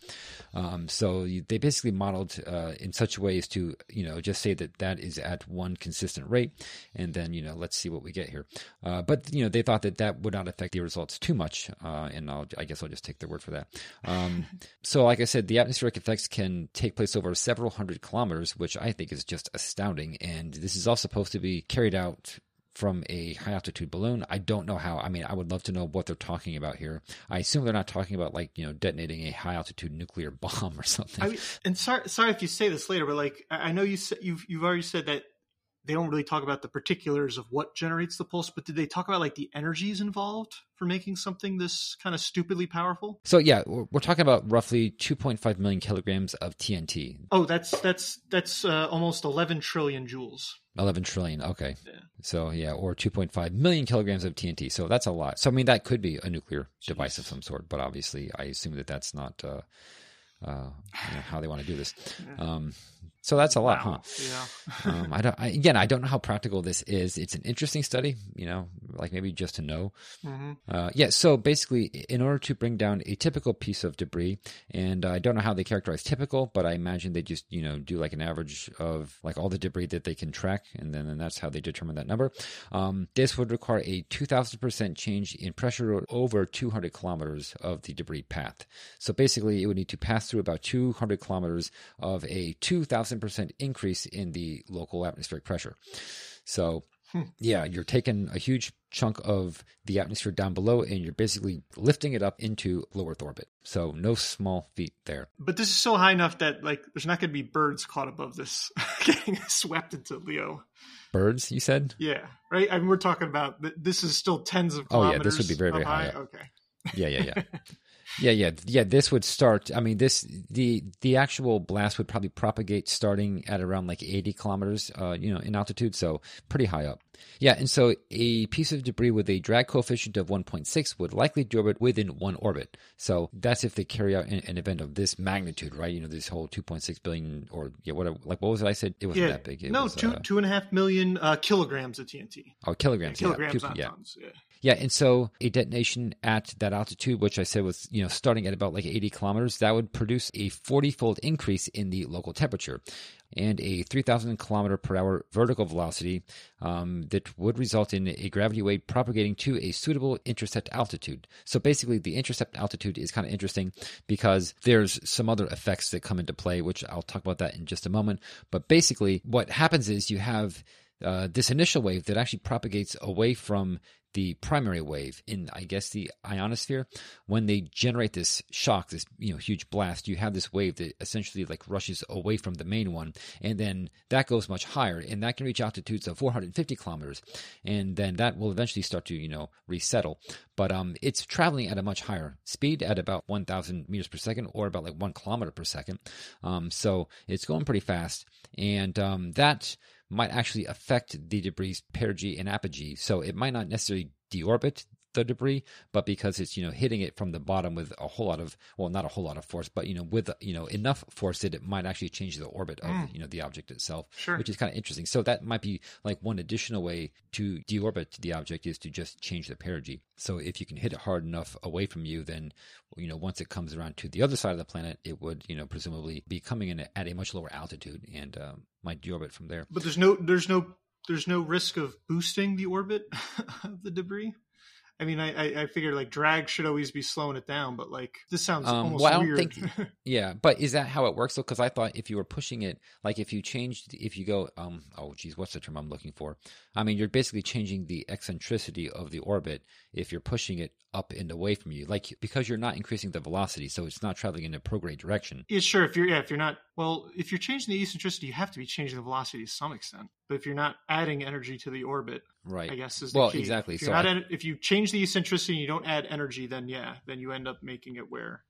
S1: Um, so they basically modeled uh, in such a way as to, you know, just say that that is at one consistent rate, and then you know, let's see what we get here. Uh, but you know, they thought that that would not affect the results too much, uh, and I'll, I guess I'll just take their word for that. Um, so, like I said, the atmospheric effects can take place over several hundred kilometers, which I think is just astounding. And this is all supposed to be carried out from a high altitude balloon. I don't know how. I mean, I would love to know what they're talking about here. I assume they're not talking about like you know detonating a high altitude nuclear bomb or something. I
S2: and sorry, sorry if you say this later, but like I know you you've you've already said that they don't really talk about the particulars of what generates the pulse, but did they talk about like the energies involved for making something this kind of stupidly powerful?
S1: So yeah, we're talking about roughly 2.5 million kilograms of TNT.
S2: Oh, that's that's that's uh, almost 11 trillion joules.
S1: 11 trillion. Okay. Yeah. So yeah, or 2.5 million kilograms of TNT. So that's a lot. So I mean, that could be a nuclear Jeez. device of some sort, but obviously, I assume that that's not. Uh, uh, you know, how they want to do this. Um, so that's a lot, wow. huh? Yeah. um, I don't. I, again, I don't know how practical this is. It's an interesting study, you know, like maybe just to know. Mm-hmm. Uh, yeah. So basically, in order to bring down a typical piece of debris, and I don't know how they characterize typical, but I imagine they just you know do like an average of like all the debris that they can track, and then and that's how they determine that number. Um, this would require a two thousand percent change in pressure over two hundred kilometers of the debris path. So basically, it would need to pass through about two hundred kilometers of a two thousand 1000% increase in the local atmospheric pressure. So, hmm. yeah, you're taking a huge chunk of the atmosphere down below and you're basically lifting it up into low Earth orbit. So, no small feat there.
S2: But this is so high enough that, like, there's not going to be birds caught above this getting swept into LEO.
S1: Birds, you said?
S2: Yeah, right? I mean, we're talking about this is still tens of kilometers. Oh, yeah,
S1: this would be very, very high.
S2: high. Okay.
S1: Yeah, yeah, yeah. Yeah, yeah, yeah. This would start. I mean, this the the actual blast would probably propagate starting at around like eighty kilometers, uh, you know, in altitude. So pretty high up. Yeah, and so a piece of debris with a drag coefficient of 1.6 would likely deorbit within one orbit. So that's if they carry out an, an, event of this magnitude, right? You know, this whole 2.6 billion or yeah, whatever. Like what was it? I said it wasn't yeah. that big. It
S2: no,
S1: was,
S2: two
S1: uh,
S2: two and a half million uh, kilograms of TNT.
S1: Oh, kilograms.
S2: Yeah, kilograms,
S1: yeah.
S2: tons. Yeah.
S1: Yeah, and so a detonation at that altitude, which I said was you know starting at about like 80 kilometers, that would produce a 40-fold increase in the local temperature and a 3,000 kilometer per hour vertical velocity um, that would result in a gravity wave propagating to a suitable intercept altitude. So basically, the intercept altitude is kind of interesting because there's some other effects that come into play, which I'll talk about that in just a moment. But basically, what happens is you have uh, this initial wave that actually propagates away from the primary wave in, I guess, the ionosphere, when they generate this shock, this you know huge blast, you have this wave that essentially like rushes away from the main one, and then that goes much higher, and that can reach altitudes of 450 kilometers, and then that will eventually start to you know resettle. But um, it's traveling at a much higher speed, at about 1,000 meters per second, or about like one kilometer per second. Um, so it's going pretty fast, and um, that might actually affect the debris' perigee and apogee. So it might not necessarily deorbit the debris, but because it's you know hitting it from the bottom with a whole lot of well, not a whole lot of force, but you know with you know enough force that it might actually change the orbit of mm. you know the object itself,
S2: sure.
S1: which is kind of interesting. So that might be like one additional way to deorbit the object is to just change the perigee. So if you can hit it hard enough away from you, then you know once it comes around to the other side of the planet, it would you know presumably be coming in at a much lower altitude and uh, might deorbit from there.
S2: But there's no there's no there's no risk of boosting the orbit of the debris. I mean, I, I, I figured like drag should always be slowing it down, but like this sounds um, almost well, weird.
S1: Think, yeah, but is that how it works? though? Because I thought if you were pushing it, like if you changed, if you go, um, oh geez, what's the term I'm looking for? I mean, you're basically changing the eccentricity of the orbit if you're pushing it up and away from you, like because you're not increasing the velocity, so it's not traveling in a prograde direction.
S2: Yeah, sure. If you're yeah, if you're not well, if you're changing the eccentricity, you have to be changing the velocity to some extent. But if you're not adding energy to the orbit,
S1: right?
S2: I guess is
S1: well
S2: key.
S1: exactly.
S2: If,
S1: so
S2: I, if you change the eccentricity and you don't add energy, then yeah, then you end up making it where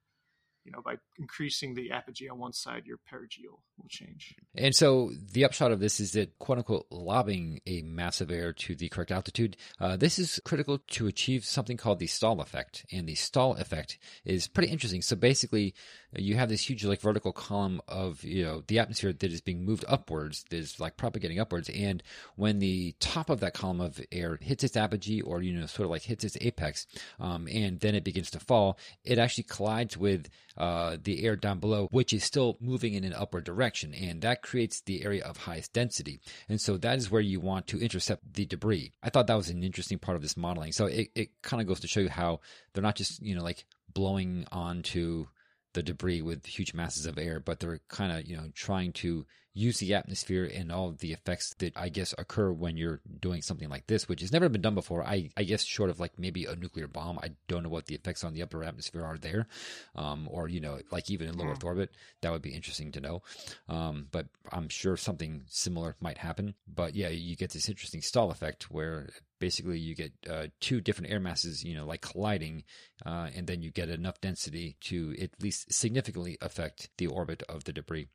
S2: you know, by increasing the apogee on one side, your perigee will, will change.
S1: And so the upshot of this is that, quote unquote, lobbing a mass of air to the correct altitude, uh, this is critical to achieve something called the stall effect. And the stall effect is pretty interesting. So basically, you have this huge like vertical column of you know the atmosphere that is being moved upwards that is like propagating upwards. And when the top of that column of air hits its apogee or you know sort of like hits its apex um, and then it begins to fall it actually collides with uh, the air down below which is still moving in an upward direction. And that creates the area of highest density. And so that is where you want to intercept the debris. I thought that was an interesting part of this modeling. So it, it kind of goes to show you how they're not just you know like blowing onto the debris with huge masses of air, but they're kind of, you know, trying to use the atmosphere and all the effects that I guess occur when you're doing something like this, which has never been done before. I, I guess short of like maybe a nuclear bomb, I don't know what the effects on the upper atmosphere are there, um, or you know, like even in low Earth orbit, that would be interesting to know. Um, but I'm sure something similar might happen. But yeah, you get this interesting stall effect where basically you get uh, two different air masses, you know, like colliding, uh, and then you get enough density to at least significantly affect the orbit of the debris.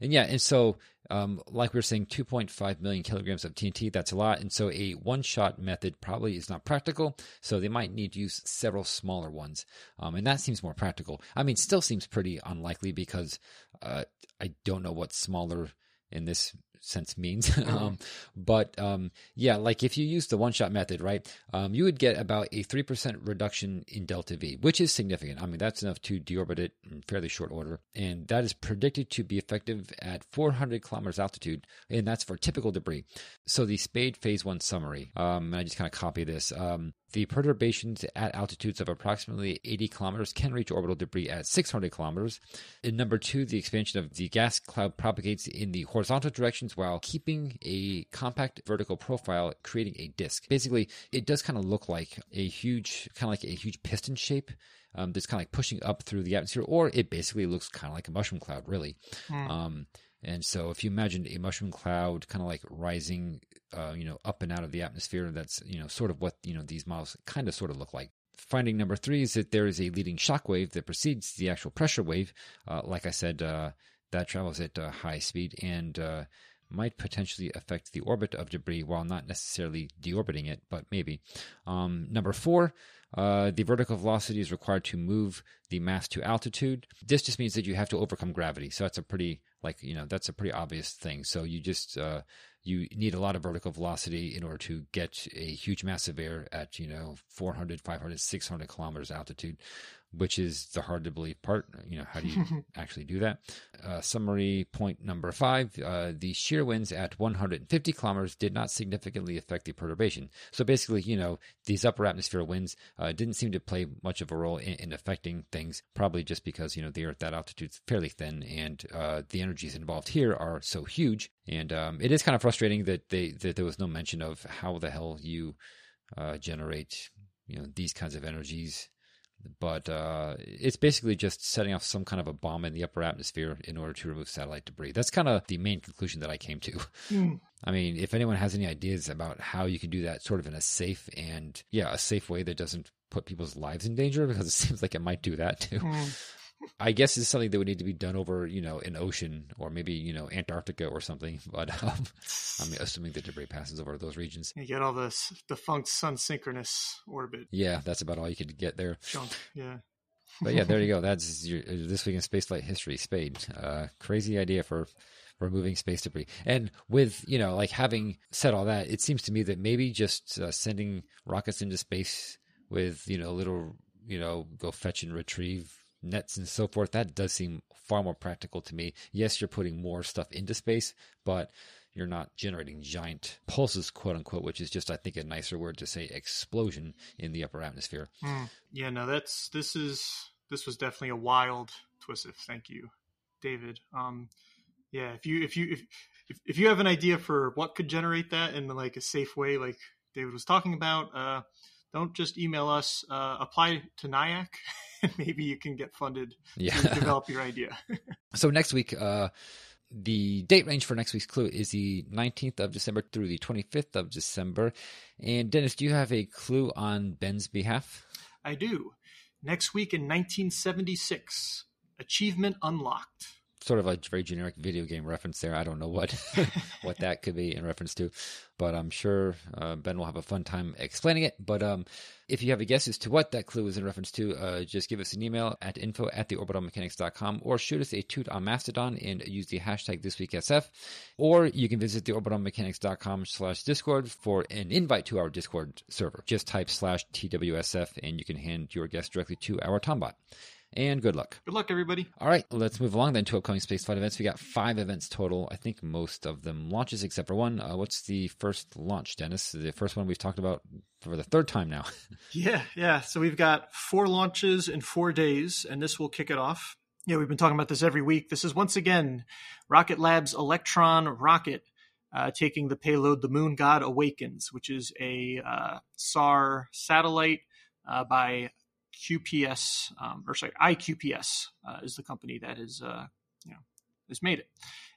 S1: And yeah, and so um, like we were saying, 2.5 million kilograms of TNT, that's a lot. And so a one shot method probably is not practical. So they might need to use several smaller ones. Um, and that seems more practical. I mean, still seems pretty unlikely because uh, I don't know what smaller in this sense means. Mm-hmm. um, but um, yeah, like if you use the one shot method, right, um, you would get about a 3% reduction in delta V, which is significant. I mean, that's enough to deorbit it in fairly short order. And that is predicted to be effective at 400 kilometers altitude. And that's for typical debris. So the SpaDE phase one summary, um, I just kind of copy this. The perturbations at altitudes of approximately 80 kilometers can reach orbital debris at 600 kilometers. In number two, the expansion of the gas cloud propagates in the horizontal directions while keeping a compact vertical profile, creating a disk. Basically, it does kind of look like a huge, kind of like a huge piston shape. Um, that's kind of like pushing up through the atmosphere, or it basically looks kind of like a mushroom cloud, really. Mm. Um, and so, if you imagine a mushroom cloud kind of like rising, uh, you know, up and out of the atmosphere, that's you know sort of what you know these models kind of sort of look like. Finding number three is that there is a leading shock wave that precedes the actual pressure wave. Uh, like I said, uh, that travels at uh, high speed, and uh, might potentially affect the orbit of debris while not necessarily deorbiting it, but maybe. Um, number four, uh, the vertical velocity is required to move the mass to altitude. This just means that you have to overcome gravity. So that's a pretty, like, you know, that's a pretty obvious thing. So you just, uh, you need a lot of vertical velocity in order to get a huge mass of air at, you know, 400, 500, 600 kilometers altitude which is the hard to believe part. You know, how do you actually do that? Uh, summary point number five uh, the shear winds at 150 kilometers did not significantly affect the perturbation. So basically, you know, these upper atmosphere winds uh, didn't seem to play much of a role in, in, affecting things, probably just because, you know, the Earth at that altitude is fairly thin and uh, the energies involved here are so huge. And um, it is kind of frustrating that, they, that there was no mention of how the hell you uh, generate, you know, these kinds of energies but uh, it's basically just setting off some kind of a bomb in the upper atmosphere in order to remove satellite debris. That's kind of the main conclusion that I came to. Mm. I mean, if anyone has any ideas about how you can do that sort of in a safe and, yeah, a safe way that doesn't put people's lives in danger, because it seems like it might do that too. Mm. I guess it's something that would need to be done over, you know, an ocean or maybe, you know, Antarctica or something. But um, I'm assuming the debris passes over those regions.
S2: You get all this defunct sun synchronous orbit.
S1: Yeah, that's about all you could get there.
S2: Junk, yeah.
S1: but yeah, there you go. That's your, this week in spaceflight history. SpaDE, uh, crazy idea for removing space debris. And with you know, like having said all that, it seems to me that maybe just uh, sending rockets into space with you know a little you know go fetch and retrieve nets and so forth, that does seem far more practical to me. Yes, you're putting more stuff into space, but you're not generating giant pulses, quote unquote, which is just, I think, a nicer word to say explosion in the upper atmosphere.
S2: Mm. Yeah, no, that's this is this was definitely a wild twist. Thank you, David. Um, yeah, if you if you if, if if you have an idea for what could generate that in like a safe way, like David was talking about, uh, don't just email us. Uh, apply to NIAC. maybe you can get funded yeah. to develop your idea.
S1: so next week, uh, the date range for next week's clue is the 19th of December through the 25th of December. And Dennis, do you have a clue on Ben's behalf?
S2: I do. Next week in 1976, achievement unlocked
S1: sort of a very generic video game reference there. I don't know what what that could be in reference to, but I'm sure uh, Ben will have a fun time explaining it. But um, if you have a guess as to what that clue is in reference to, uh, just give us an email at info at theorbitalmechanics.com or shoot us a tweet on Mastodon and use the hashtag thisweeksf. Or you can visit theorbitalmechanics.com slash discord for an invite to our Discord server. Just type slash TWSF and you can hand your guess directly to our Tombot and good luck.
S2: Good luck, everybody.
S1: All right, let's move along then to upcoming spaceflight events. We got five events total. I think most of them launches except for one. Uh, what's the first launch, Dennis? The first one we've talked about for the third time now.
S2: yeah, yeah. So we've got four launches in four days, and this will kick it off. Yeah, we've been talking about this every week. This is once again Rocket Lab's Electron rocket. Uh, taking the payload, the Moon God Awakens, which is a uh, SAR satellite uh, by QPS, um, or sorry, iQPS uh, is the company that is, uh, you know, has made it.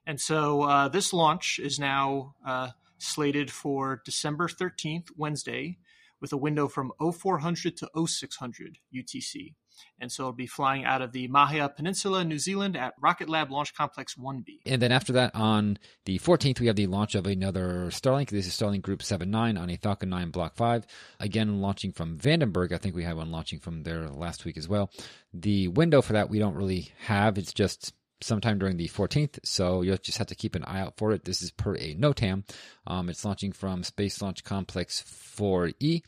S2: And so uh, this launch is now uh, slated for December 13th, Wednesday, with a window from 0400 to 0600 UTC. And so it'll be flying out of the Mahia Peninsula, New Zealand at Rocket Lab Launch Complex 1B.
S1: And then after that, on the 14th, we have the launch of another Starlink. This is Starlink Group 79 on a Falcon 9 Block 5. Again, launching from Vandenberg. I think we had one launching from there last week as well. The window for that we don't really have. It's just sometime during the 14th, so you'll just have to keep an eye out for it. This is per a NOTAM. Um, it's launching from Space Launch Complex 4E.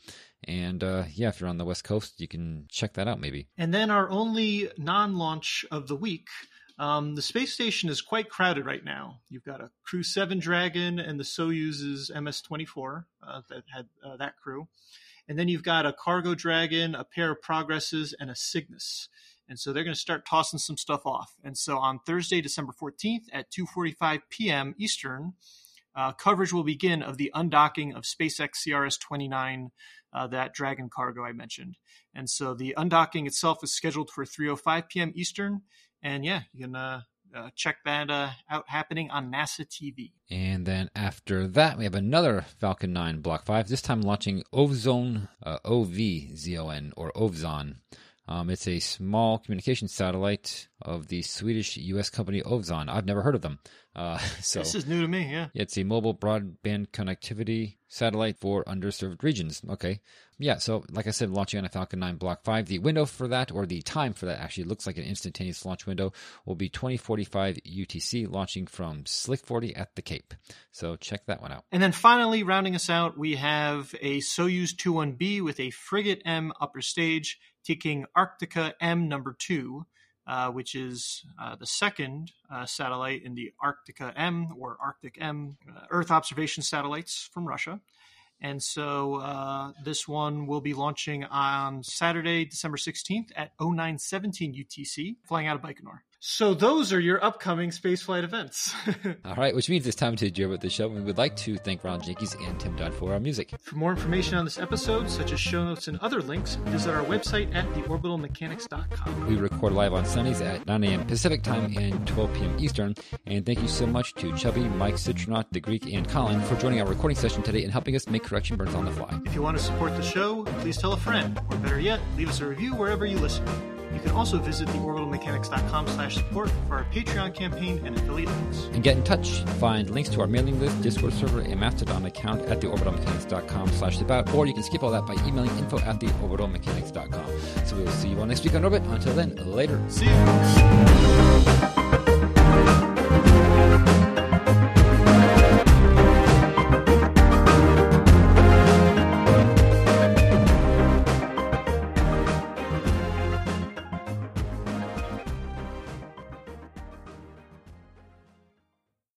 S1: And uh, yeah, if you're on the West Coast, you can check that out maybe.
S2: And then our only non launch of the week. Um, the space station is quite crowded right now. You've got a Crew 7 Dragon and the Soyuz's MS 24 uh, that had uh, that crew. And then you've got a Cargo Dragon, a pair of Progresses, and a Cygnus. And so they're going to start tossing some stuff off. And so on Thursday, December 14th at 2:45 p.m. Eastern, uh, coverage will begin of the undocking of SpaceX CRS-29 uh, that Dragon cargo I mentioned. And so the undocking itself is scheduled for 3:05 p.m. Eastern. And yeah, you can uh, uh, check that uh, out happening on NASA TV.
S1: And then after that, we have another Falcon 9 Block 5, this time launching Ovzon, uh, O V Z O N, or Ovzon. Um, it's a small communication satellite of the Swedish U.S. company Ovzon. I've never heard of them. Uh, so
S2: this is new to me. Yeah,
S1: it's a mobile broadband connectivity satellite for underserved regions. Okay, yeah. So, like I said, launching on a Falcon 9 Block 5. The window for that, or the time for that, actually looks like an instantaneous launch window, will be 2045 UTC, launching from Slick 40 at the Cape. So, check that one out.
S2: And then finally, rounding us out, we have a Soyuz 21B with a Fregat M upper stage taking Arktika M number two. Uh, which is uh, the second uh, satellite in the Arktika M or Arctic M uh, Earth observation satellites from Russia. And so uh, this one will be launching on Saturday, December 16th at 0917 UTC, flying out of Baikonur. So those are your upcoming spaceflight events.
S1: All right, which means it's time to adjourn with the show. We would like to thank Ron Jenkins and Tim Dodd for our music.
S2: For more information on this episode, such as show notes and other links, visit our website at theorbitalmechanics.com.
S1: We record live on Sundays at 9 a.m. Pacific time and 12 p.m. Eastern. And thank you so much to Chubby, Mike, Citronaut, The Greek, and Colin for joining our recording session today and helping us make correction burns on the fly.
S2: If you want to support the show, please tell a friend, or better yet, leave us a review wherever you listen. You can also visit theorbitalmechanics.com slash support for our Patreon campaign and affiliate links.
S1: And get in touch. Find links to our mailing list, Discord server, and Mastodon account at theorbitalmechanics.com slash about, or you can skip all that by emailing info at theorbitalmechanics.com. So we'll see you all next week on Orbit. Until then, later.
S2: See you.